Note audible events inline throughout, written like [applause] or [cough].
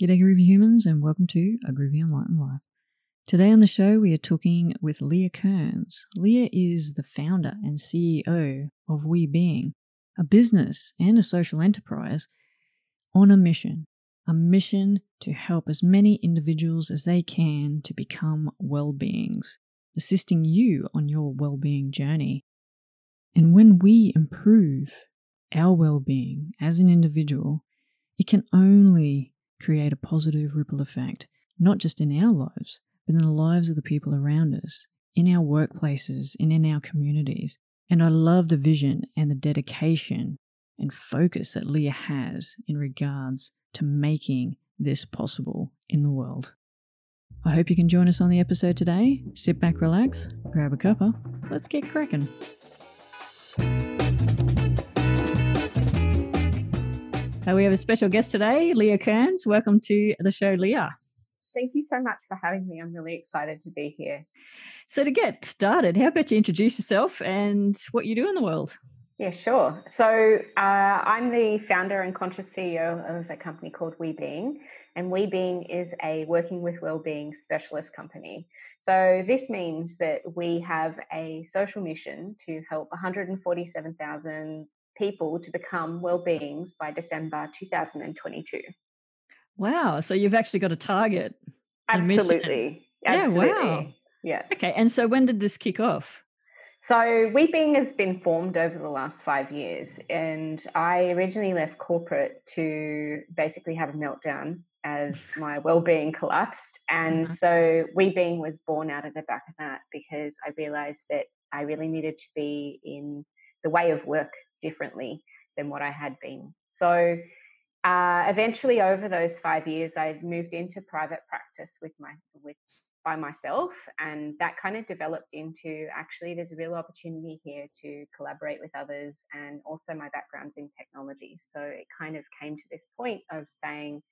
G'day, groovy humans, and welcome to A Groovy Enlightened Life. Today on the show, we are talking with Leah Kearns. Leah is the founder and CEO of We Being, a business and a social enterprise on a mission a mission to help as many individuals as they can to become well beings, assisting you on your well being journey. And when we improve our well being as an individual, it can only create a positive ripple effect, not just in our lives, but in the lives of the people around us, in our workplaces, and in our communities. And I love the vision and the dedication and focus that Leah has in regards to making this possible in the world. I hope you can join us on the episode today. Sit back, relax, grab a cuppa. Let's get cracking. Uh, we have a special guest today, Leah Kearns. Welcome to the show, Leah. Thank you so much for having me. I'm really excited to be here. So, to get started, how about you introduce yourself and what you do in the world? Yeah, sure. So uh, I'm the founder and conscious CEO of a company called We Being, and We Being is a working with well-being specialist company. So this means that we have a social mission to help 147,000 people to become well-beings by December 2022. Wow! So you've actually got a target. Absolutely. Yeah. Wow. Yeah. Okay. And so when did this kick off? So, We Being has been formed over the last five years, and I originally left corporate to basically have a meltdown as [laughs] my well-being collapsed, and mm-hmm. so We Being was born out of the back of that because I realized that I really needed to be in the way of work differently than what I had been. So, uh, eventually, over those five years, I moved into private practice with my with by myself and that kind of developed into actually there's a real opportunity here to collaborate with others and also my background's in technology so it kind of came to this point of saying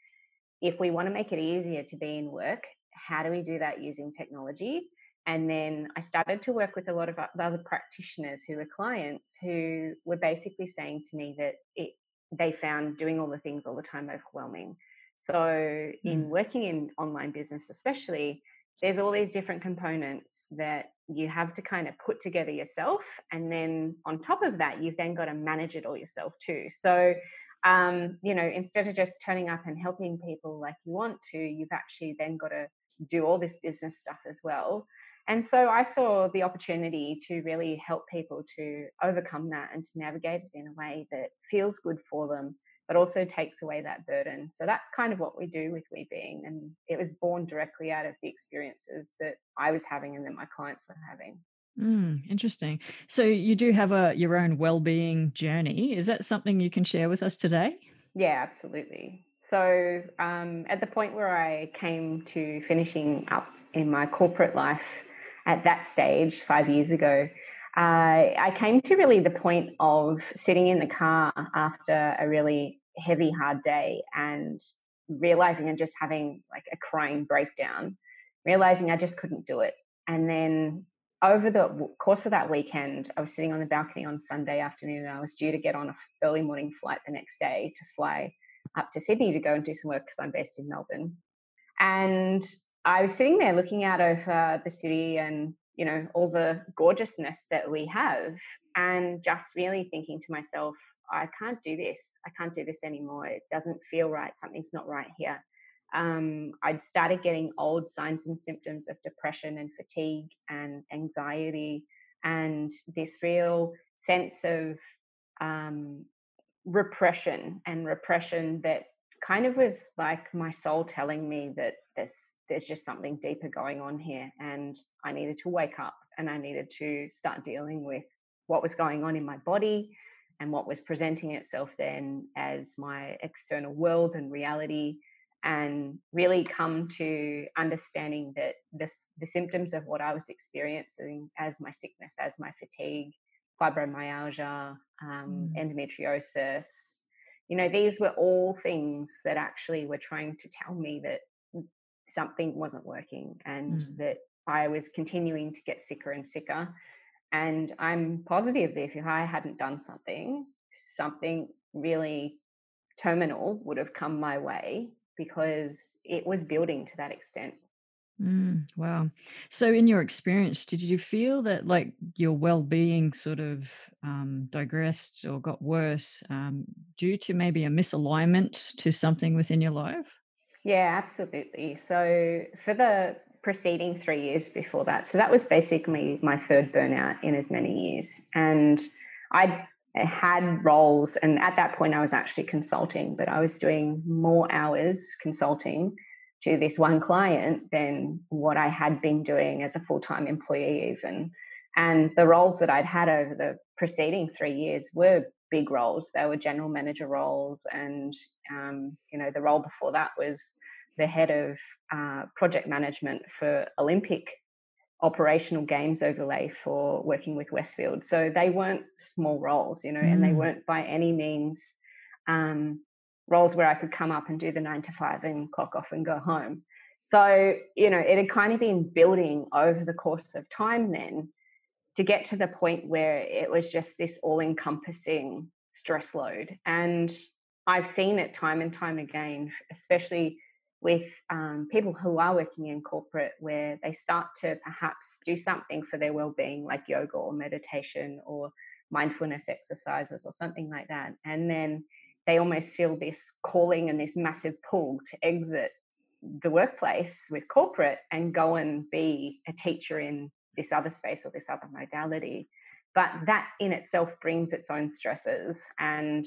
if we want to make it easier to be in work how do we do that using technology and then I started to work with a lot of other practitioners who were clients who were basically saying to me that it, they found doing all the things all the time overwhelming. So, mm. in working in online business, especially, there's all these different components that you have to kind of put together yourself and then on top of that you've then got to manage it all yourself too so um, you know instead of just turning up and helping people like you want to you've actually then got to do all this business stuff as well and so i saw the opportunity to really help people to overcome that and to navigate it in a way that feels good for them but also takes away that burden. So that's kind of what we do with We Being. And it was born directly out of the experiences that I was having and that my clients were having. Mm, interesting. So you do have a your own well-being journey. Is that something you can share with us today? Yeah, absolutely. So um, at the point where I came to finishing up in my corporate life at that stage five years ago, uh, I came to really the point of sitting in the car after a really heavy, hard day and realizing and just having like a crying breakdown, realizing I just couldn't do it. And then over the course of that weekend, I was sitting on the balcony on Sunday afternoon and I was due to get on a early morning flight the next day to fly up to Sydney to go and do some work because I'm based in Melbourne. And I was sitting there looking out over the city and you know all the gorgeousness that we have and just really thinking to myself i can't do this. I can't do this anymore. It doesn't feel right. Something's not right here. Um, i'd started getting old signs and symptoms of depression and fatigue and anxiety and this real sense of um, repression and repression that kind of was like my soul telling me that this there's just something deeper going on here and i needed to wake up and i needed to start dealing with what was going on in my body and what was presenting itself then as my external world and reality and really come to understanding that this, the symptoms of what i was experiencing as my sickness as my fatigue fibromyalgia um, mm. endometriosis you know these were all things that actually were trying to tell me that something wasn't working and mm. that I was continuing to get sicker and sicker. And I'm positive that if I hadn't done something, something really terminal would have come my way because it was building to that extent. Mm, wow. So, in your experience, did you feel that like your well being sort of um, digressed or got worse um, due to maybe a misalignment to something within your life? Yeah, absolutely. So, for the preceding three years before that, so that was basically my third burnout in as many years. And I had roles, and at that point, I was actually consulting, but I was doing more hours consulting to this one client than what I had been doing as a full time employee, even. And the roles that I'd had over the preceding three years were big roles. They were general manager roles, and um, you know the role before that was the head of uh, project management for Olympic operational games overlay for working with Westfield. So they weren't small roles, you know, mm. and they mm. weren't by any means um, roles where I could come up and do the nine to five and clock off and go home. So, you know, it had kind of been building over the course of time then to get to the point where it was just this all encompassing stress load. And I've seen it time and time again, especially with um, people who are working in corporate, where they start to perhaps do something for their well being, like yoga or meditation or mindfulness exercises or something like that. And then they almost feel this calling and this massive pull to exit the workplace with corporate and go and be a teacher in this other space or this other modality. But that in itself brings its own stresses. And,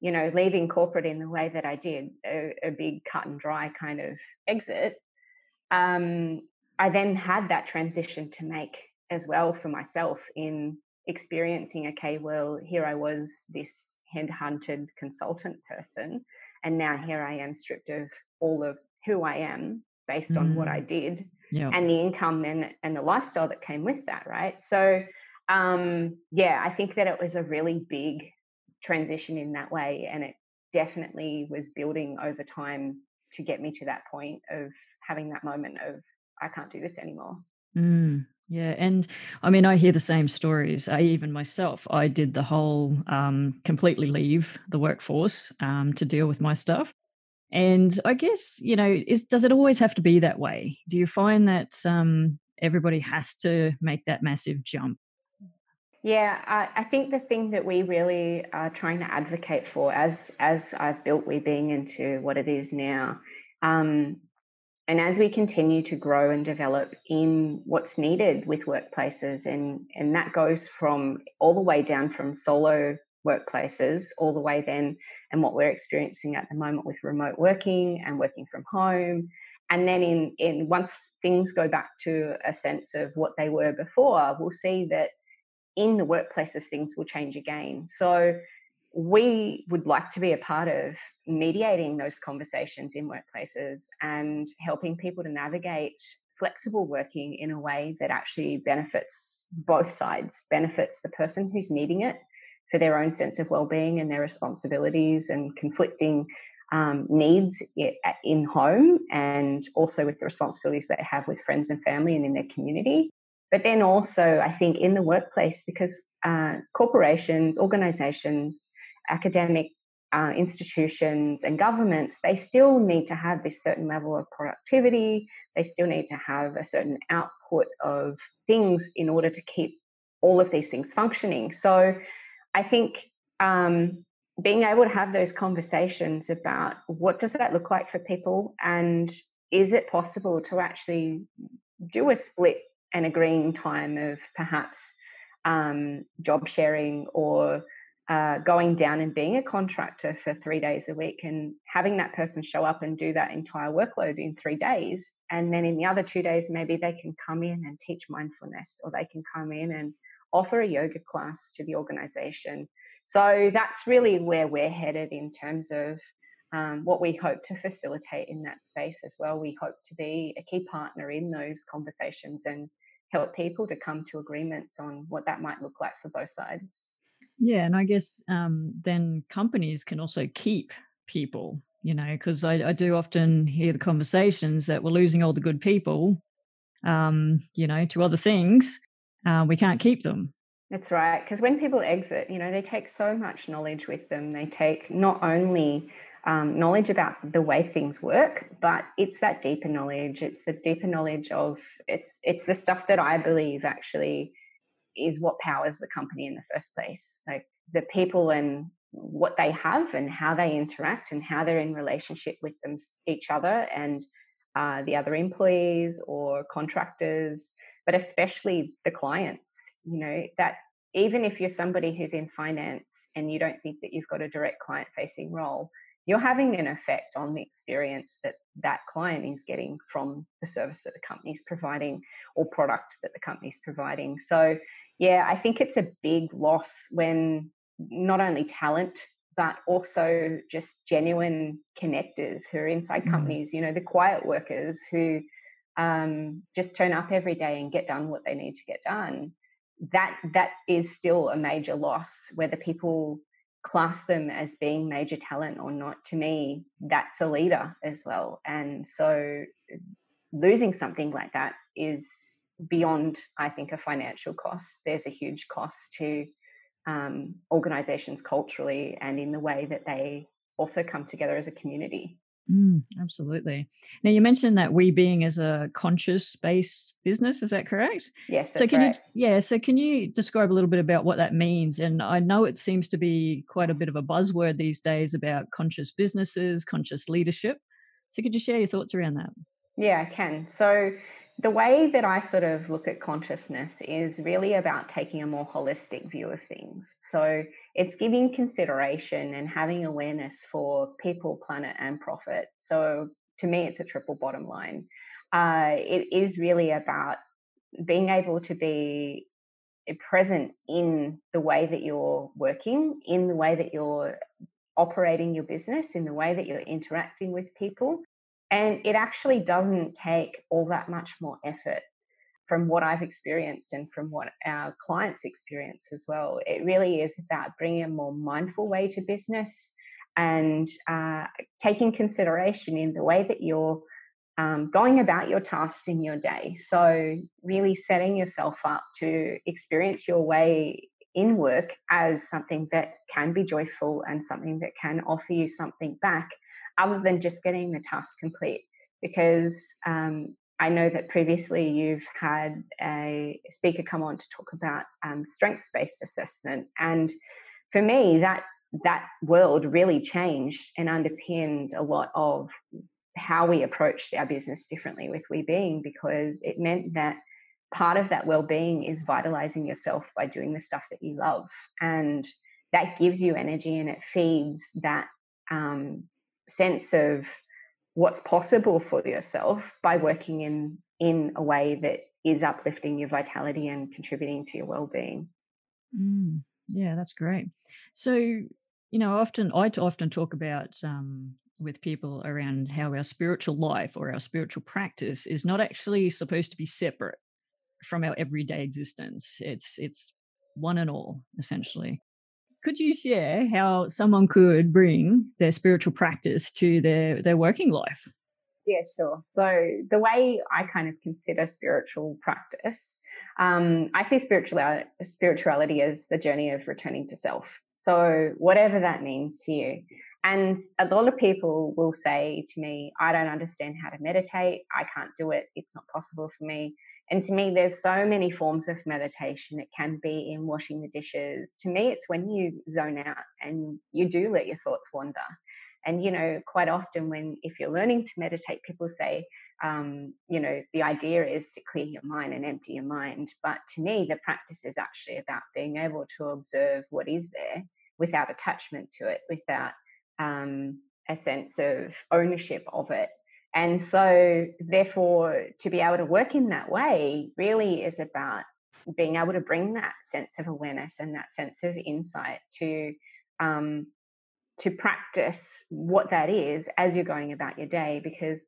you know, leaving corporate in the way that I did, a, a big cut and dry kind of exit, um, I then had that transition to make as well for myself in experiencing okay well here i was this headhunted consultant person and now here i am stripped of all of who i am based mm. on what i mm. did yeah. and the income and, and the lifestyle that came with that right so um, yeah i think that it was a really big transition in that way and it definitely was building over time to get me to that point of having that moment of i can't do this anymore mm. Yeah, and I mean, I hear the same stories. I even myself, I did the whole um, completely leave the workforce um, to deal with my stuff. And I guess you know, is does it always have to be that way? Do you find that um, everybody has to make that massive jump? Yeah, I, I think the thing that we really are trying to advocate for, as as I've built We Being into what it is now, um, and as we continue to grow and develop in what's needed with workplaces, and, and that goes from all the way down from solo workplaces, all the way then, and what we're experiencing at the moment with remote working and working from home. And then in, in once things go back to a sense of what they were before, we'll see that in the workplaces things will change again. So we would like to be a part of mediating those conversations in workplaces and helping people to navigate flexible working in a way that actually benefits both sides, benefits the person who's needing it for their own sense of well-being and their responsibilities and conflicting um, needs in home and also with the responsibilities they have with friends and family and in their community. But then also, I think in the workplace, because uh, corporations, organizations, academic uh, institutions and governments, they still need to have this certain level of productivity. They still need to have a certain output of things in order to keep all of these things functioning. So I think um, being able to have those conversations about what does that look like for people and is it possible to actually do a split and agreeing time of perhaps um, job sharing or uh, going down and being a contractor for three days a week and having that person show up and do that entire workload in three days. And then in the other two days, maybe they can come in and teach mindfulness or they can come in and offer a yoga class to the organization. So that's really where we're headed in terms of um, what we hope to facilitate in that space as well. We hope to be a key partner in those conversations and help people to come to agreements on what that might look like for both sides. Yeah, and I guess um, then companies can also keep people, you know, because I, I, do often hear the conversations that we're losing all the good people, um, you know, to other things. Uh, we can't keep them. That's right. Because when people exit, you know, they take so much knowledge with them. They take not only um, knowledge about the way things work, but it's that deeper knowledge. It's the deeper knowledge of it's it's the stuff that I believe actually is what powers the company in the first place. Like the people and what they have and how they interact and how they're in relationship with them each other and uh, the other employees or contractors, but especially the clients. You know that even if you're somebody who's in finance and you don't think that you've got a direct client facing role, you're having an effect on the experience that that client is getting from the service that the company's providing or product that the company's providing. So, yeah, I think it's a big loss when not only talent but also just genuine connectors who are inside mm. companies, you know, the quiet workers who um, just turn up every day and get done what they need to get done. That that is still a major loss, whether people class them as being major talent or not. To me, that's a leader as well. And so losing something like that is beyond, I think, a financial cost. There's a huge cost to um, organizations culturally and in the way that they also come together as a community. Mm, absolutely. Now you mentioned that we being as a conscious space business, is that correct? Yes. so can right. you yeah, so can you describe a little bit about what that means? And I know it seems to be quite a bit of a buzzword these days about conscious businesses, conscious leadership. So could you share your thoughts around that? Yeah, I can. So the way that I sort of look at consciousness is really about taking a more holistic view of things. So it's giving consideration and having awareness for people, planet, and profit. So to me, it's a triple bottom line. Uh, it is really about being able to be present in the way that you're working, in the way that you're operating your business, in the way that you're interacting with people, and it actually doesn't take all that much more effort from what I've experienced and from what our clients experience as well. It really is about bringing a more mindful way to business and uh, taking consideration in the way that you're um, going about your tasks in your day. So, really setting yourself up to experience your way in work as something that can be joyful and something that can offer you something back other than just getting the task complete. Because um, I know that previously you've had a speaker come on to talk about um, strengths based assessment. And for me, that that world really changed and underpinned a lot of how we approached our business differently with We Being because it meant that part of that well-being is vitalizing yourself by doing the stuff that you love and that gives you energy and it feeds that um, sense of what's possible for yourself by working in in a way that is uplifting your vitality and contributing to your well-being. Mm, yeah that's great. So you know often i often talk about um, with people around how our spiritual life or our spiritual practice is not actually supposed to be separate from our everyday existence. It's it's one and all essentially could you share how someone could bring their spiritual practice to their, their working life? Yeah, sure. So the way I kind of consider spiritual practice, um, I see spirituality, spirituality as the journey of returning to self. So whatever that means for you. And a lot of people will say to me, I don't understand how to meditate. I can't do it. It's not possible for me. And to me, there's so many forms of meditation. It can be in washing the dishes. To me, it's when you zone out and you do let your thoughts wander. And, you know, quite often when, if you're learning to meditate, people say, um, you know, the idea is to clear your mind and empty your mind. But to me, the practice is actually about being able to observe what is there without attachment to it, without um, a sense of ownership of it. And so, therefore, to be able to work in that way really is about being able to bring that sense of awareness and that sense of insight to um, to practice what that is as you're going about your day because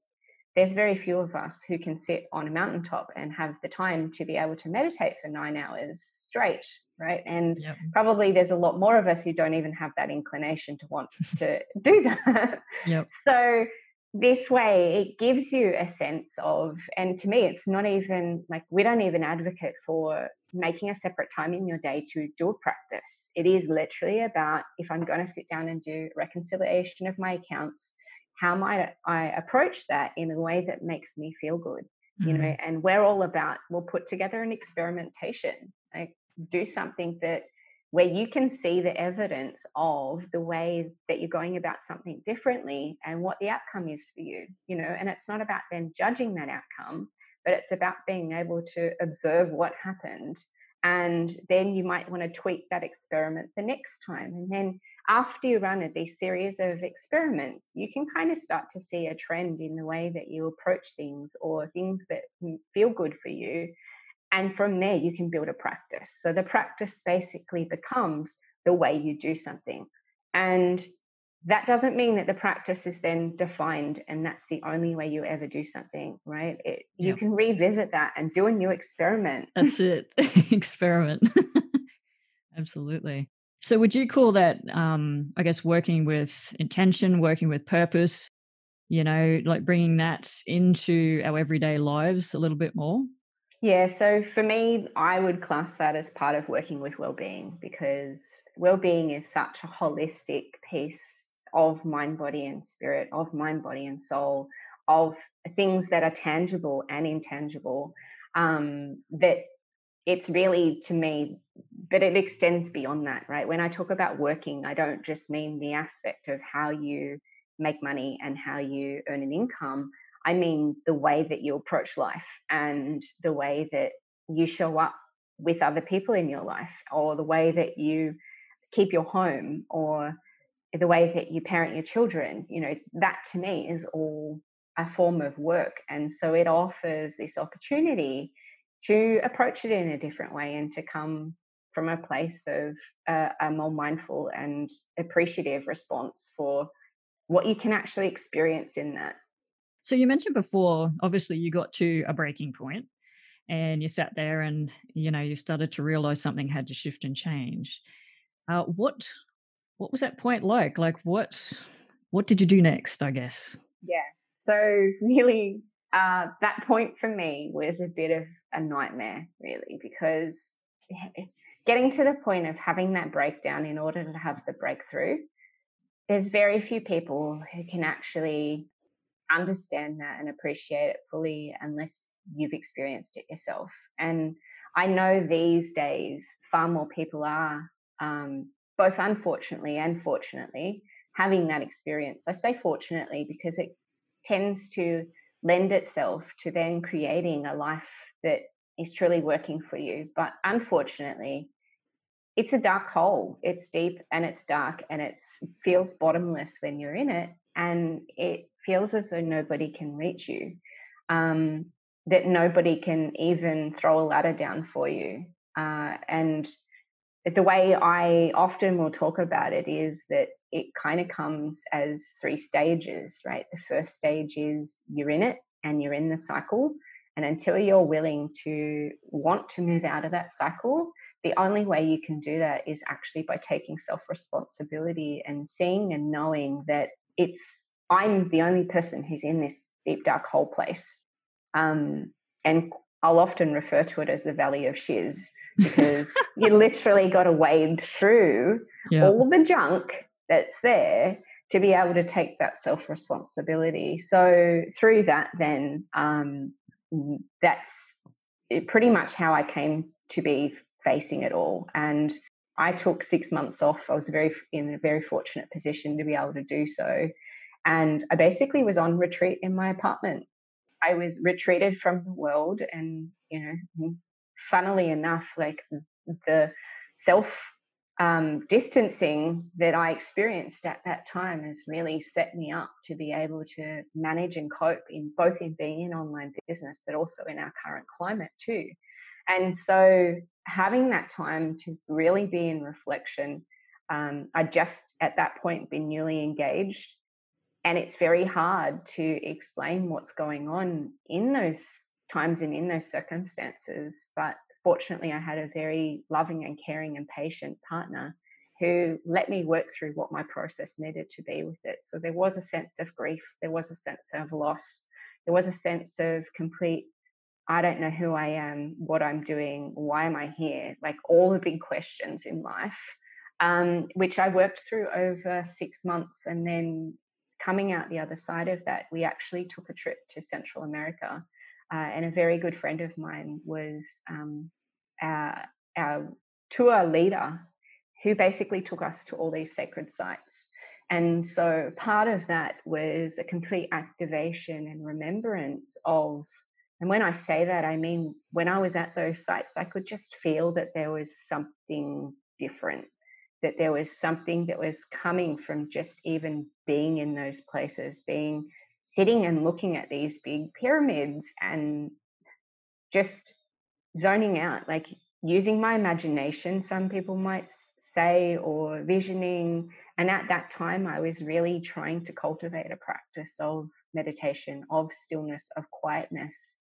there's very few of us who can sit on a mountaintop and have the time to be able to meditate for nine hours straight right and yep. probably there's a lot more of us who don't even have that inclination to want [laughs] to do that yep. so this way it gives you a sense of and to me it's not even like we don't even advocate for making a separate time in your day to do a practice it is literally about if i'm going to sit down and do reconciliation of my accounts how might i approach that in a way that makes me feel good mm-hmm. you know mm-hmm. and we're all about we'll put together an experimentation like do something that where you can see the evidence of the way that you're going about something differently and what the outcome is for you you know and it's not about then judging that outcome but it's about being able to observe what happened and then you might want to tweak that experiment the next time and then after you run these series of experiments you can kind of start to see a trend in the way that you approach things or things that feel good for you and from there, you can build a practice. So the practice basically becomes the way you do something. And that doesn't mean that the practice is then defined and that's the only way you ever do something, right? It, you can revisit that and do a new experiment. That's it. [laughs] experiment. [laughs] Absolutely. So, would you call that, um, I guess, working with intention, working with purpose, you know, like bringing that into our everyday lives a little bit more? Yeah, so for me, I would class that as part of working with well-being because well-being is such a holistic piece of mind, body, and spirit, of mind, body, and soul, of things that are tangible and intangible. Um, that it's really to me, but it extends beyond that, right? When I talk about working, I don't just mean the aspect of how you make money and how you earn an income. I mean the way that you approach life and the way that you show up with other people in your life, or the way that you keep your home, or the way that you parent your children. You know, that to me is all a form of work. And so it offers this opportunity to approach it in a different way and to come from a place of uh, a more mindful and appreciative response for what you can actually experience in that so you mentioned before, obviously, you got to a breaking point and you sat there and you know you started to realize something had to shift and change. Uh, what what was that point like? Like what what did you do next? I guess. Yeah. So [laughs] really, uh, that point for me was a bit of a nightmare, really, because [laughs] getting to the point of having that breakdown in order to have the breakthrough, there's very few people who can actually understand that and appreciate it fully unless you've experienced it yourself. And I know these days far more people are, um, both unfortunately and fortunately, having that experience. I say fortunately because it tends to lend itself to then creating a life that is truly working for you. But unfortunately, it's a dark hole. It's deep and it's dark and it feels bottomless when you're in it. And it feels as though nobody can reach you, um, that nobody can even throw a ladder down for you. Uh, and the way I often will talk about it is that it kind of comes as three stages, right? The first stage is you're in it and you're in the cycle. And until you're willing to want to move out of that cycle, the only way you can do that is actually by taking self responsibility and seeing and knowing that it's I'm the only person who's in this deep dark hole place. Um, and I'll often refer to it as the valley of shiz because [laughs] you literally got to wade through yeah. all the junk that's there to be able to take that self responsibility. So through that, then um, that's pretty much how I came to be facing it all. And I took six months off. I was very in a very fortunate position to be able to do so. And I basically was on retreat in my apartment. I was retreated from the world, and you know, funnily enough, like the self um, distancing that I experienced at that time has really set me up to be able to manage and cope in both in being in online business, but also in our current climate too. And so having that time to really be in reflection, um, I just at that point been newly engaged and it's very hard to explain what's going on in those times and in those circumstances but fortunately i had a very loving and caring and patient partner who let me work through what my process needed to be with it. So there was a sense of grief, there was a sense of loss, there was a sense of complete I don't know who I am, what I'm doing, why am I here? Like all the big questions in life, um, which I worked through over six months. And then coming out the other side of that, we actually took a trip to Central America. Uh, and a very good friend of mine was um, our, our tour leader who basically took us to all these sacred sites. And so part of that was a complete activation and remembrance of, and when I say that, I mean, when I was at those sites, I could just feel that there was something different, that there was something that was coming from just even being in those places, being sitting and looking at these big pyramids and just zoning out. Like using my imagination, some people might say, or visioning. And at that time, I was really trying to cultivate a practice of meditation, of stillness, of quietness,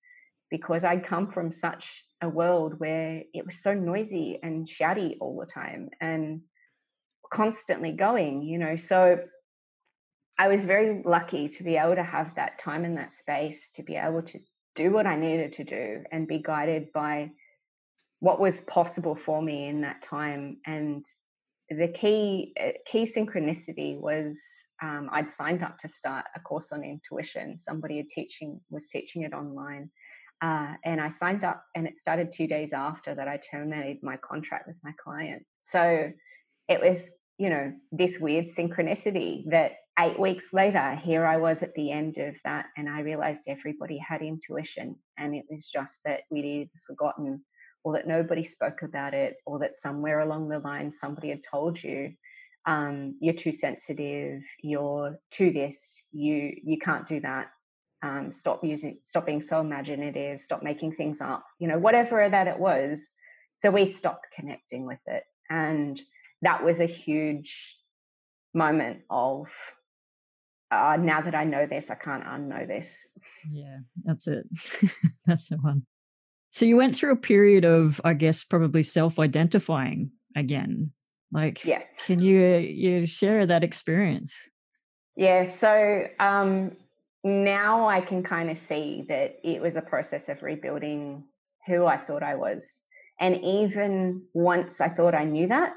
because I'd come from such a world where it was so noisy and shouty all the time and constantly going, you know. So I was very lucky to be able to have that time in that space, to be able to do what I needed to do and be guided by what was possible for me in that time. And the key uh, key synchronicity was um, I'd signed up to start a course on intuition. Somebody teaching was teaching it online, uh, and I signed up, and it started two days after that I terminated my contract with my client. So it was you know this weird synchronicity that eight weeks later here i was at the end of that and i realized everybody had intuition and it was just that we'd either forgotten or that nobody spoke about it, or that somewhere along the line somebody had told you um, you're too sensitive, you're too this, you you can't do that. Um, stop using, stop being so imaginative, stop making things up, you know, whatever that it was. So we stopped connecting with it, and that was a huge moment of uh, now that I know this, I can't unknow this. Yeah, that's it. [laughs] that's the one. So you went through a period of, I guess, probably self-identifying again. Like, yeah. can you you share that experience? Yeah. So um, now I can kind of see that it was a process of rebuilding who I thought I was, and even once I thought I knew that,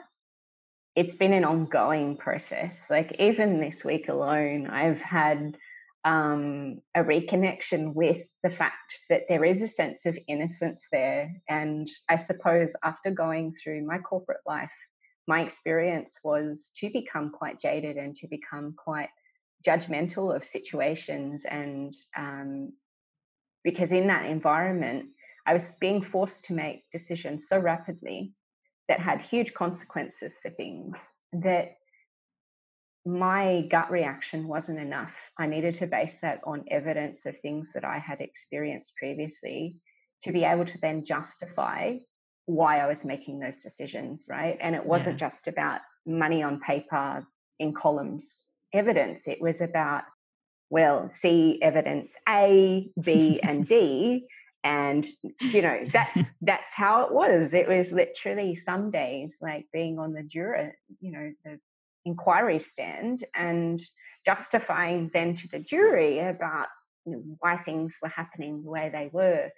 it's been an ongoing process. Like even this week alone, I've had um, a reconnection with the fact that there is a sense of innocence there. And I suppose after going through my corporate life, my experience was to become quite jaded and to become quite judgmental of situations. And um, because in that environment, I was being forced to make decisions so rapidly that had huge consequences for things that my gut reaction wasn't enough. I needed to base that on evidence of things that I had experienced previously to be able to then justify why I was making those decisions, right? And it wasn't yeah. just about money on paper in columns evidence, it was about, well, see evidence A, B, and D. [laughs] and you know that's [laughs] that's how it was it was literally some days like being on the juror you know the inquiry stand and justifying then to the jury about you know, why things were happening the way they were.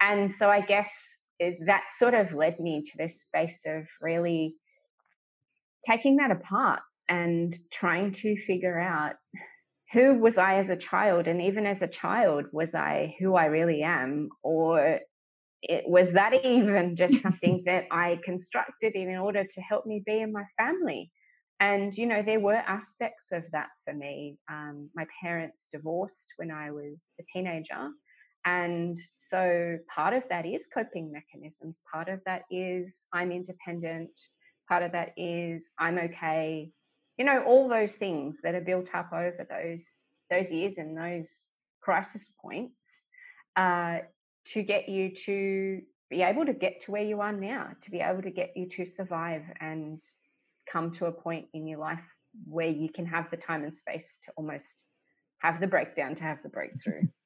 And so I guess it, that sort of led me to this space of really taking that apart and trying to figure out who was I as a child? And even as a child, was I who I really am? Or it, was that [laughs] even just something [laughs] that I constructed in order to help me be in my family? and you know there were aspects of that for me um, my parents divorced when i was a teenager and so part of that is coping mechanisms part of that is i'm independent part of that is i'm okay you know all those things that are built up over those those years and those crisis points uh, to get you to be able to get to where you are now to be able to get you to survive and come to a point in your life where you can have the time and space to almost have the breakdown to have the breakthrough. [laughs]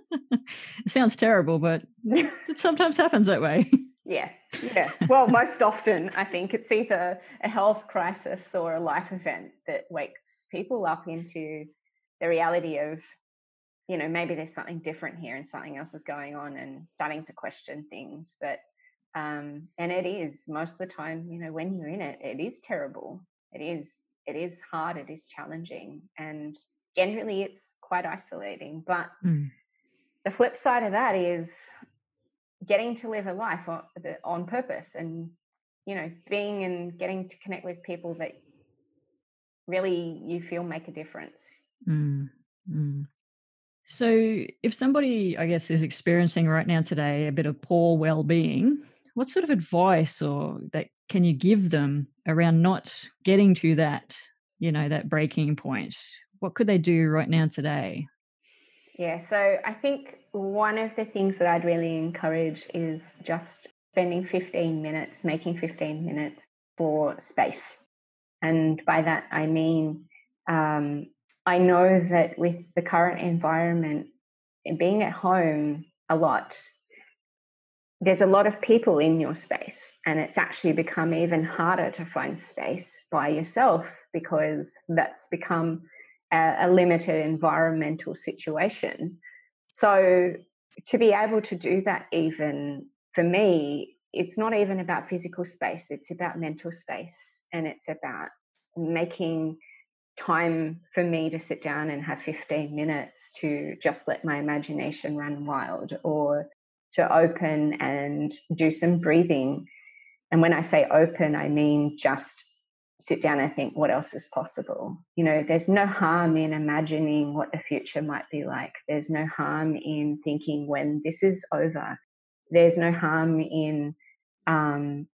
[laughs] it sounds terrible, but [laughs] it sometimes happens that way. Yeah, yeah. Well, most often, I think it's either a health crisis or a life event that wakes people up into the reality of, you know, maybe there's something different here and something else is going on and starting to question things. But, um, and it is most of the time, you know, when you're in it, it is terrible. It is, it is hard. It is challenging. And generally, it's quite isolating. But mm. the flip side of that is getting to live a life on, purpose and you know being and getting to connect with people that really you feel make a difference. Mm, mm. so if somebody i guess is experiencing right now today a bit of poor well-being what sort of advice or that can you give them around not getting to that you know that breaking point? What could they do right now today yeah, so I think one of the things that I'd really encourage is just spending 15 minutes, making 15 minutes for space. And by that, I mean, um, I know that with the current environment, being at home a lot, there's a lot of people in your space, and it's actually become even harder to find space by yourself because that's become a, a limited environmental situation. So to be able to do that, even for me, it's not even about physical space, it's about mental space. And it's about making time for me to sit down and have 15 minutes to just let my imagination run wild or to open and do some breathing. And when I say open, I mean just sit down and think what else is possible? You know there's no harm in imagining what the future might be like. There's no harm in thinking when this is over. There's no harm in um,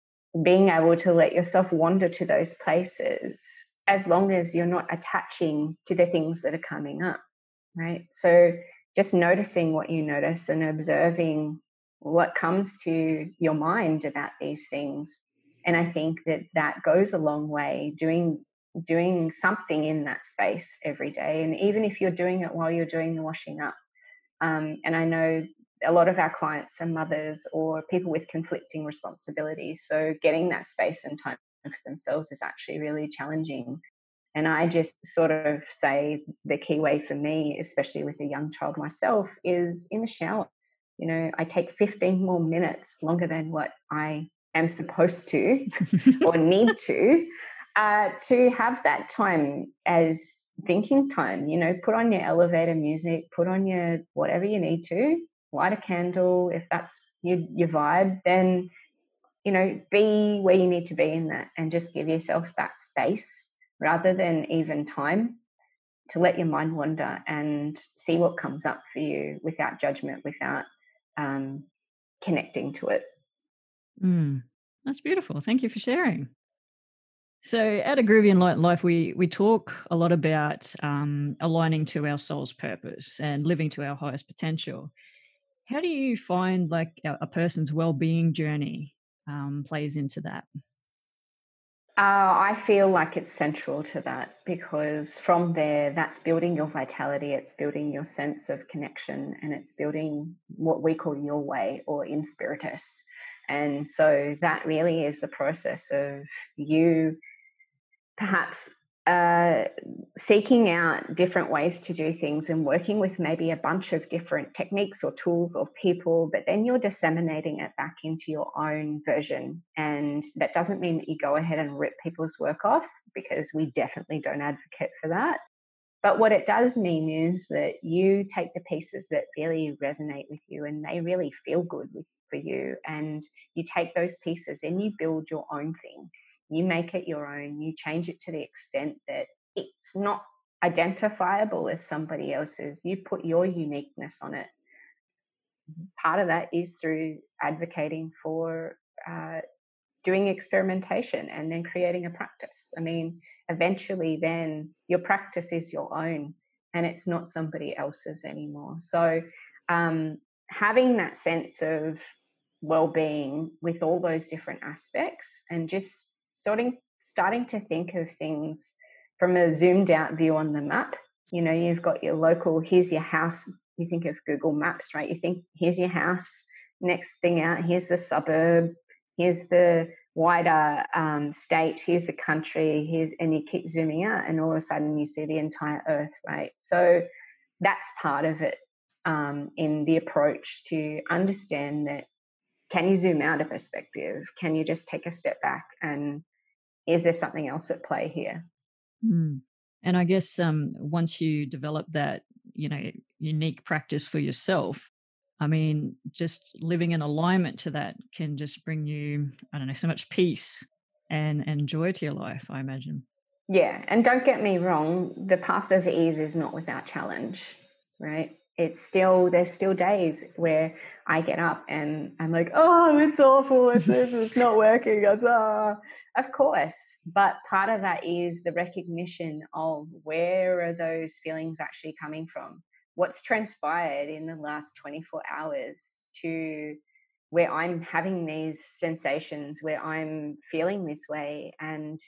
being able to let yourself wander to those places as long as you're not attaching to the things that are coming up right? So just noticing what you notice and observing what comes to your mind about these things and i think that that goes a long way doing doing something in that space every day. And even if you're doing it while you're doing the washing up um, and i know a lot of our clients are mothers or people with conflicting responsibilities. So getting that space and time for themselves is actually really challenging. And i just sort of say the key way for me especially with a young child myself is in the shower. You know i take 15 more minutes longer than what i am supposed to [laughs] or need to uh, to have that time as thinking time you know put on your elevator music put on your whatever you need to light a candle. If that's your, your vibe then you know be where you need to be in that and just give yourself that space rather than even time to let your mind wander and see what comes up for you without judgment without um, connecting to it Mm, that's beautiful. Thank you for sharing. So, at a groovy life, we we talk a lot about um, aligning to our soul's purpose and living to our highest potential. How do you find like a, a person's well being journey um, plays into that? Uh, I feel like it's central to that because from there, that's building your vitality, it's building your sense of connection, and it's building what we call your way or in spiritus. And so that really is the process of you perhaps uh, seeking out different ways to do things and working with maybe a bunch of different techniques or tools or people, but then you're disseminating it back into your own version. And that doesn't mean that you go ahead and rip people's work off because we definitely don't advocate for that. But what it does mean is that you take the pieces that really resonate with you and they really feel good with for you and you take those pieces and you build your own thing. You make it your own you change it to the extent that it's not identifiable as somebody else's. You put your uniqueness on it. Part of that is through advocating for uh, doing experimentation and then creating a practice. I mean eventually then your practice is your own and it's not somebody else's anymore. So um, having that sense of well-being with all those different aspects and just starting starting to think of things from a zoomed out view on the map. You know you've got your local here's your house. You think of google maps right? You think here's your house. Next thing out here's the suburb. Here's the wider um, state, here's the country, here's, and you keep zooming out, and all of a sudden you see the entire earth, right? So that's part of it um, in the approach to understand that can you zoom out a perspective? Can you just take a step back and is there something else at play here? Mm. And I guess um, once you develop that, you know, unique practice for yourself, I mean, just living in alignment to that can just bring you, I don't know, so much peace and, and joy to your life, I imagine. Yeah. And don't get me wrong, the path of ease is not without challenge, right? It's still, there's still days where I get up and I'm like, oh, it's awful. It's this, it's not [laughs] working. It's, ah. Of course. But part of that is the recognition of where are those feelings actually coming from? what's transpired in the last 24 hours to where I'm having these sensations, where I'm feeling this way. And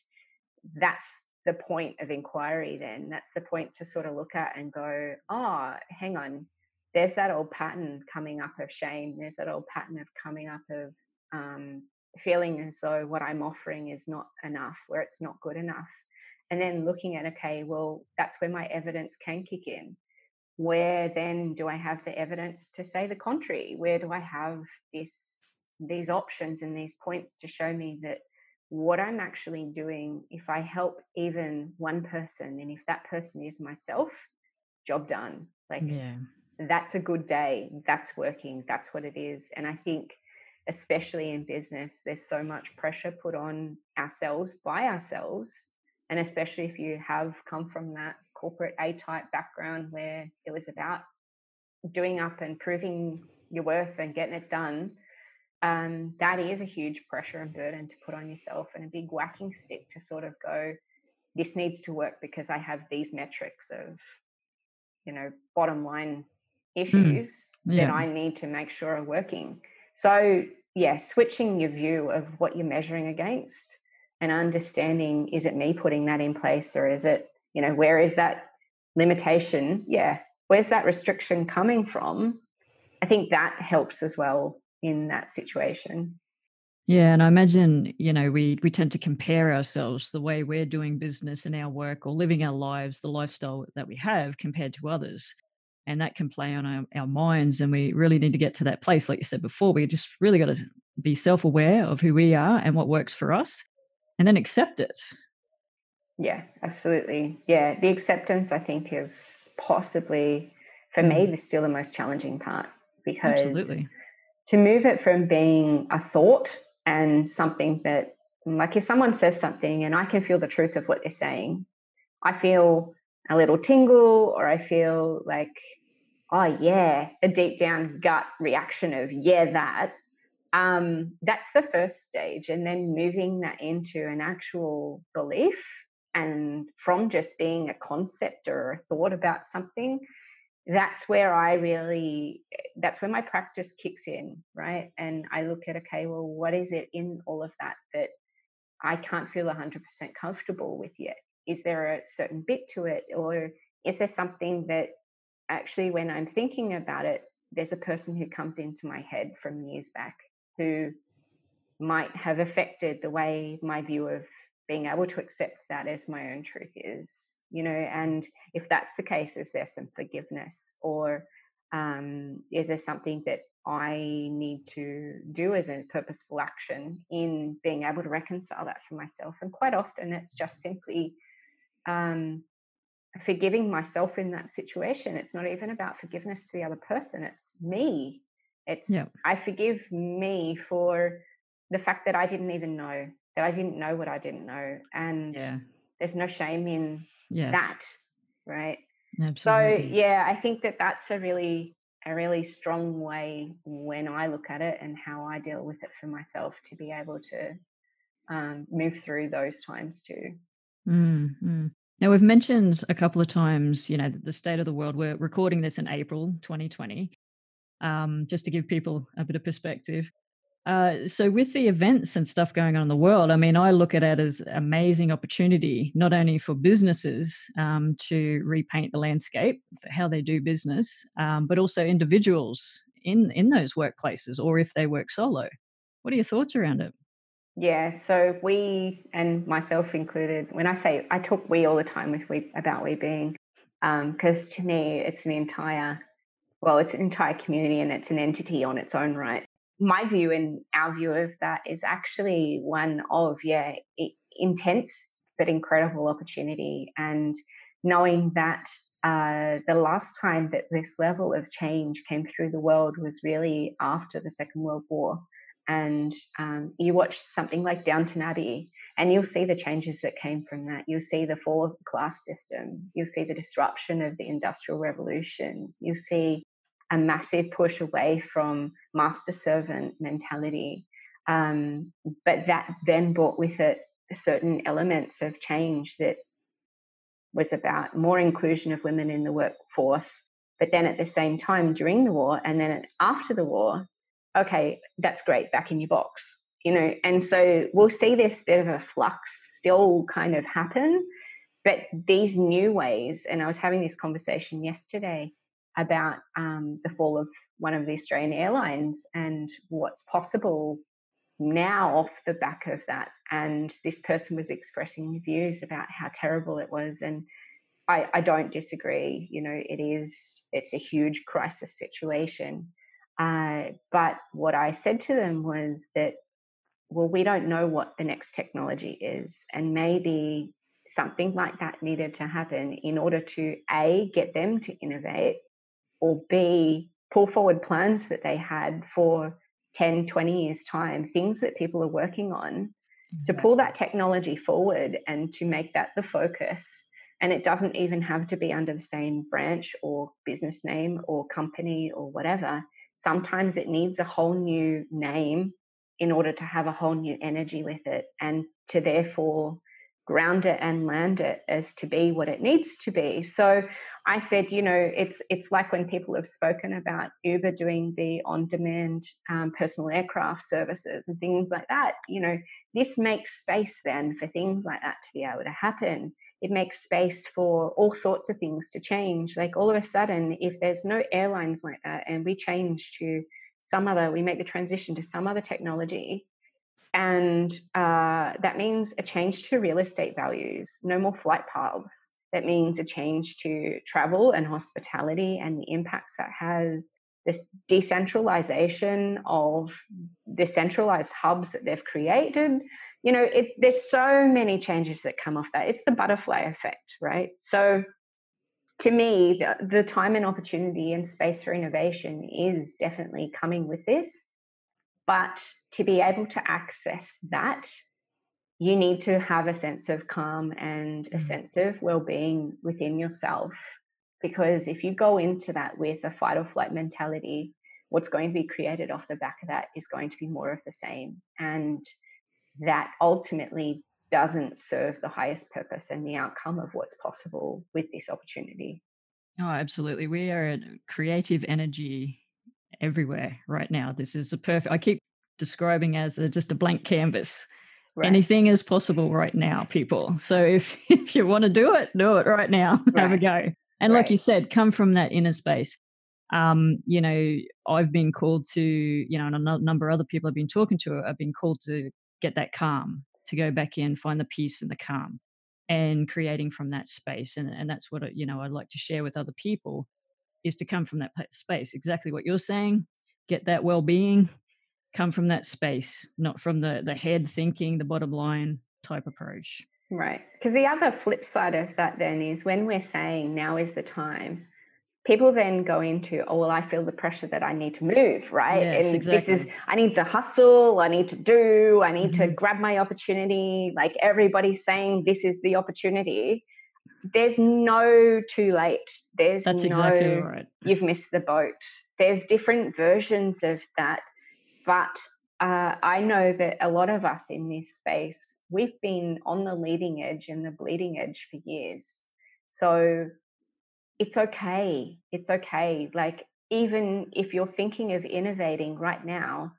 that's the point of inquiry, then. That's the point to sort of look at and go, oh, hang on, there's that old pattern coming up of shame. There's that old pattern of coming up of um, feeling as though what I'm offering is not enough, where it's not good enough. And then looking at, okay, well, that's where my evidence can kick in where then do I have the evidence to say the contrary? Where do I have this these options and these points to show me that what I'm actually doing, if I help even one person, and if that person is myself, job done. Like yeah. that's a good day. That's working. That's what it is. And I think especially in business, there's so much pressure put on ourselves by ourselves. And especially if you have come from that corporate A type background where it was about doing up and proving your worth and getting it done, um, that is a huge pressure and burden to put on yourself and a big whacking stick to sort of go, this needs to work because I have these metrics of, you know, bottom line hmm. issues mm, yeah. that I need to make sure are working. So, yeah, switching your view of what you're measuring against and understanding is it me putting that in place or is it you know where is that limitation yeah where's that restriction coming from i think that helps as well in that situation yeah and i imagine you know we we tend to compare ourselves the way we're doing business in our work or living our lives the lifestyle that we have compared to others and that can play on our, our minds and we really need to get to that place like you said before we just really got to be self-aware of who we are and what works for us and then accept it yeah, absolutely. Yeah, the acceptance I think is possibly for me mm. the still the most challenging part because absolutely. To move it from being a thought and something that like if someone says something and I can feel the truth of what they're saying, I feel a little tingle or I feel like oh yeah, a deep down gut reaction of yeah that um, that's the first stage and then moving that into an actual belief and from just being a concept or a thought about something that's where i really eh, that's where my practice kicks in right? And i look at okay well what is it in all of that that i can't feel 100% comfortable with yet? Is there a certain bit to it? Or is there something that actually when i'm thinking about it there's a person who comes into my head from years back who might have affected the way my view of being able to accept that as my own truth is, you know, and if that's the case, is there some forgiveness or um, is there something that I need to do as a purposeful action in being able to reconcile that for myself? And quite often it's just simply um, forgiving myself in that situation. It's not even about forgiveness to the other person, it's me. It's yeah. I forgive me for the fact that I didn't even know that I didn't know what I didn't know. And yeah. there's no shame in yes. that, right? Absolutely. So yeah, I think that that's a really a really strong way when I look at it and how I deal with it for myself to be able to um, move through those times too. Mm-hmm. Now we've mentioned a couple of times, you know, the state of the world. We're recording this in April 2020, um, just to give people a bit of perspective. Uh, so with the events and stuff going on in the world, I mean, I look at it as amazing opportunity, not only for businesses um, to repaint the landscape for how they do business, um, but also individuals in in those workplaces or if they work solo. What are your thoughts around it? Yeah, so we and myself included. When I say I talk we all the time with we about we being, because um, to me it's an entire, well, it's an entire community and it's an entity on its own right. My view and our view of that is actually one of yeah, intense but incredible opportunity, and knowing that uh, the last time that this level of change came through the world was really after the Second World War and um, you watch something like Downton Abbey, and you'll see the changes that came from that. You'll see the fall of the class system. You'll see the disruption of the Industrial Revolution. You'll see a massive push away from master servant mentality. Um, but that then brought with it certain elements of change that was about more inclusion of women in the workforce. But then at the same time, during the war and then after the war, okay, that's great, back in your box, you know. And so we'll see this bit of a flux still kind of happen, but these new ways. And I was having this conversation yesterday about um, the fall of one of the Australian airlines and what's possible now off the back of that. And this person was expressing views about how terrible it was. And I, I don't disagree. You know, it is, it's a huge crisis situation. Uh, but what I said to them was that, well, we don't know what the next technology is. And maybe something like that needed to happen in order to A, get them to innovate, or B, pull forward plans that they had for 10, 20 years' time, things that people are working on, to pull that technology forward and to make that the focus. And it doesn't even have to be under the same branch or business name or company or whatever sometimes it needs a whole new name in order to have a whole new energy with it and to therefore ground it and land it as to be what it needs to be so i said you know it's it's like when people have spoken about uber doing the on demand um, personal aircraft services and things like that you know this makes space then for things like that to be able to happen it makes space for all sorts of things to change. Like all of a sudden, if there's no airlines like that and we change to some other, we make the transition to some other technology, and uh, that means a change to real estate values, no more flight paths. That means a change to travel and hospitality and the impacts that has this decentralization of the centralized hubs that they've created. You know it, there's so many changes that come off that. It's the butterfly effect right? So to me the, the time and opportunity and space for innovation is definitely coming with this but to be able to access that you need to have a sense of calm and a mm. sense of well-being within yourself because if you go into that with a fight or flight mentality what's going to be created off the back of that is going to be more of the same and that ultimately doesn't serve the highest purpose and the outcome of what's possible with this opportunity. Oh, absolutely. We are a creative energy everywhere right now. This is a perfect, I keep describing as a, just a blank canvas. Right. Anything is possible right now, people. So if, [laughs] if you want to do it, do it right now. Right. [laughs] Have a go. And right. like you said, come from that inner space. Um, you know, I've been called to, you know, and a number of other people I've been talking to have been called to get that calm, to go back in, find the peace and the calm, and creating from that space. And, and that's what, you know, I'd like to share with other people is to come from that space. Exactly what you're saying. Get that well being, come from that space, not from the, the head thinking, the bottom line type approach. Right. Because the other flip side of that then is when we're saying now is the time, people then go into, oh, well, I feel the pressure that I need to move, right? Yes, and exactly. this is, I need to hustle, I need to do, I need mm-hmm. to grab my opportunity. Like everybody's saying, this is the opportunity. There's no too late. There's That's no, exactly right. You've missed the boat. There's different versions of that. But uh, I know that a lot of us in this space, we've been on the leading edge and the bleeding edge for years. So it's okay. It's okay. Like, even if you're thinking of innovating right now,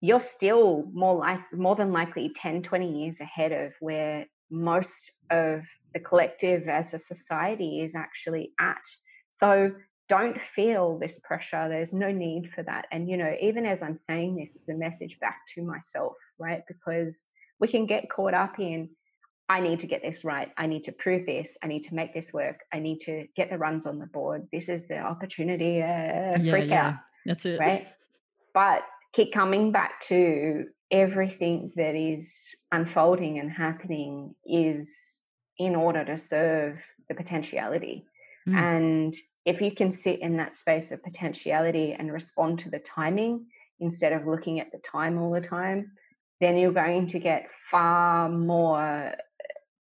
you're still more like more than likely 10, 20 years ahead of where most of the collective as a society is actually at. So don't feel this pressure. There's no need for that. And, you know, even as I'm saying this, it's a message back to myself, right? Because we can get caught up in, I need to get this right. I need to prove this. I need to make this work. I need to get the runs on the board. This is the opportunity. Uh, yeah, freak yeah. out. That's it. Right. [laughs] But keep coming back to everything that is unfolding and happening is in order to serve the potentiality. Mm. And if you can sit in that space of potentiality and respond to the timing instead of looking at the time all the time, then you're going to get far more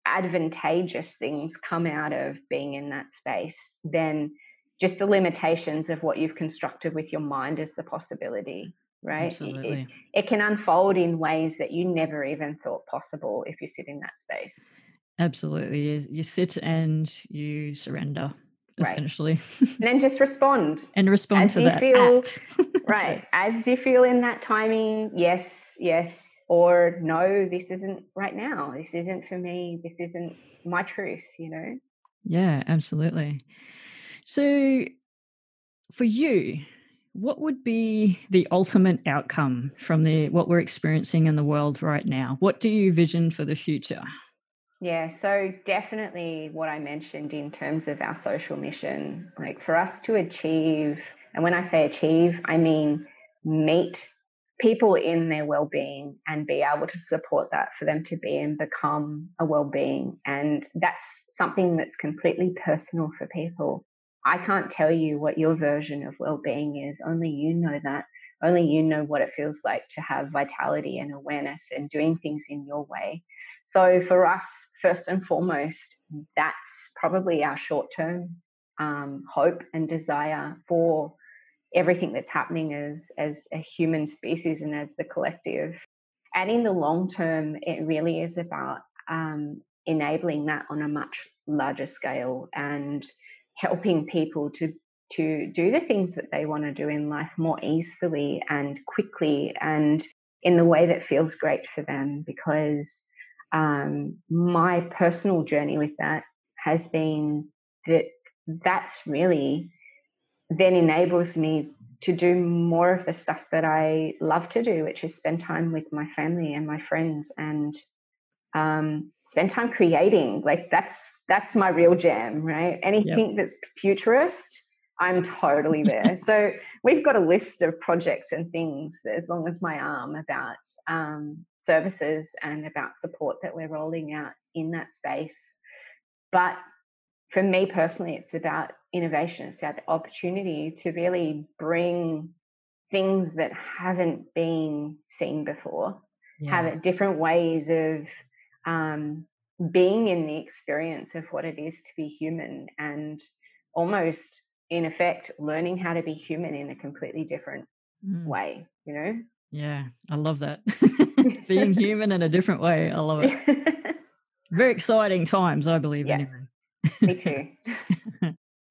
advantageous things come out of being in that space than just the limitations of what you've constructed with your mind as the possibility right Absolutely. It, it, can unfold in ways that you never even thought possible if you sit in that space Absolutely. You, you sit and you surrender, right. essentially. and [laughs] then just respond. and respond as to you that. Feel, [laughs] right. As you feel in that timing, yes, yes, or no, this isn't right now. This isn't for me. This isn't my truth, you know? Yeah, absolutely. So for you, what would be the ultimate outcome from the what we're experiencing in the world right now? What do you vision for the future? Yeah, so definitely what I mentioned in terms of our social mission, like for us to achieve, and when I say achieve, I mean meet people in their well-being and be able to support that for them to be and become a well-being and that's something that's completely personal for people i can't tell you what your version of well-being is only you know that only you know what it feels like to have vitality and awareness and doing things in your way so for us, first and foremost, that's probably our short term um, hope and desire for everything that's happening as as a human species and as the collective. And in the long term, it really is about um, enabling that on a much larger scale and helping people to to do the things that they want to do in life more easily and quickly and in the way that feels great for them because um, my personal journey with that has been that that's really then enables me to do more of the stuff that I love to do, which is spend time with my family and my friends and um, spend time creating. Like that's that's my real jam, right? Anything yep. that's futurist I'm totally there. [laughs] so we've got a list of projects and things as long as my arm about um, services and about support that we're rolling out in that space. But for me personally, it's about innovation. It's about the opportunity to really bring things that haven't been seen before, yeah. have different ways of um, being in the experience of what it is to be human and almost in effect learning how to be human in a completely different mm. way you know? Yeah i love that. [laughs] [laughs] Being human in a different way i love it. [laughs] Very exciting times i believe yeah. anyway. Me too.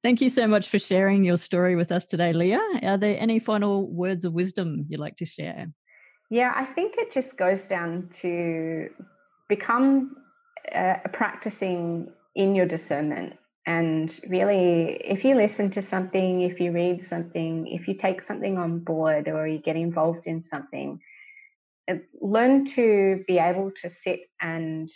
Thank you so much for sharing your story with us today leah. Are there any final words of wisdom you'd like to share? Yeah i think it just goes down to become uh, practicing in your discernment. And really, if you listen to something, if you read something, if you take something on board or you get involved in something, uh, learn to be able to sit and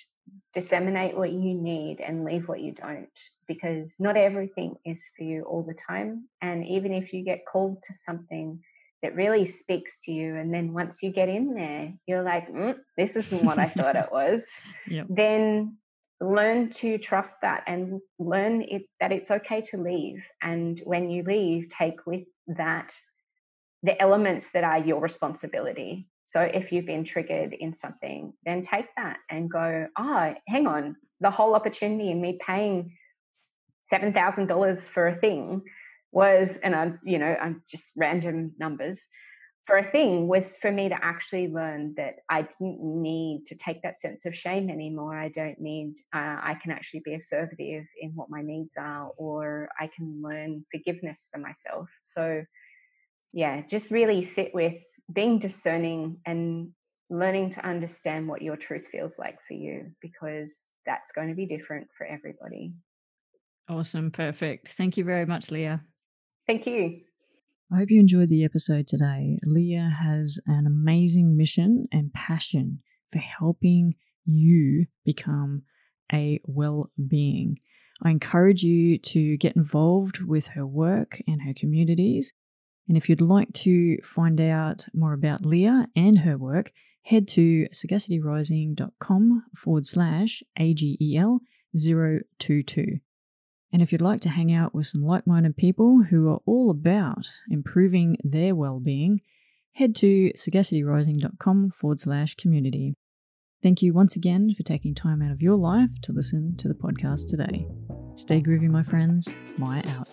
disseminate what you need and leave what you don't because not everything is for you all the time. And even if you get called to something that really speaks to you and then once you get in there you're like mm, this isn't what i thought it [laughs] was yep. then learn to trust that and learn it, that it's okay to leave. And when you leave, take with that the elements that are your responsibility. So if you've been triggered in something, then take that and go, oh, hang on, the whole opportunity in me paying $7,000 for a thing was, and I, you know, I'm just random numbers, for a thing was for me to actually learn that I didn't need to take that sense of shame anymore. I don't need, uh, I can actually be assertive in what my needs are, or I can learn forgiveness for myself. So, yeah, just really sit with being discerning and learning to understand what your truth feels like for you, because that's going to be different for everybody. Awesome. Perfect. Thank you very much, Leah. Thank you. I hope you enjoyed the episode today. Leah has an amazing mission and passion for helping you become a well being. I encourage you to get involved with her work and her communities. And if you'd like to find out more about Leah and her work, head to sagacityrising.com forward slash AGEL 022. And if you'd like to hang out with some like minded people who are all about improving their well being, head to sagacityrising.com forward slash community. Thank you once again for taking time out of your life to listen to the podcast today. Stay groovy, my friends. Maya out.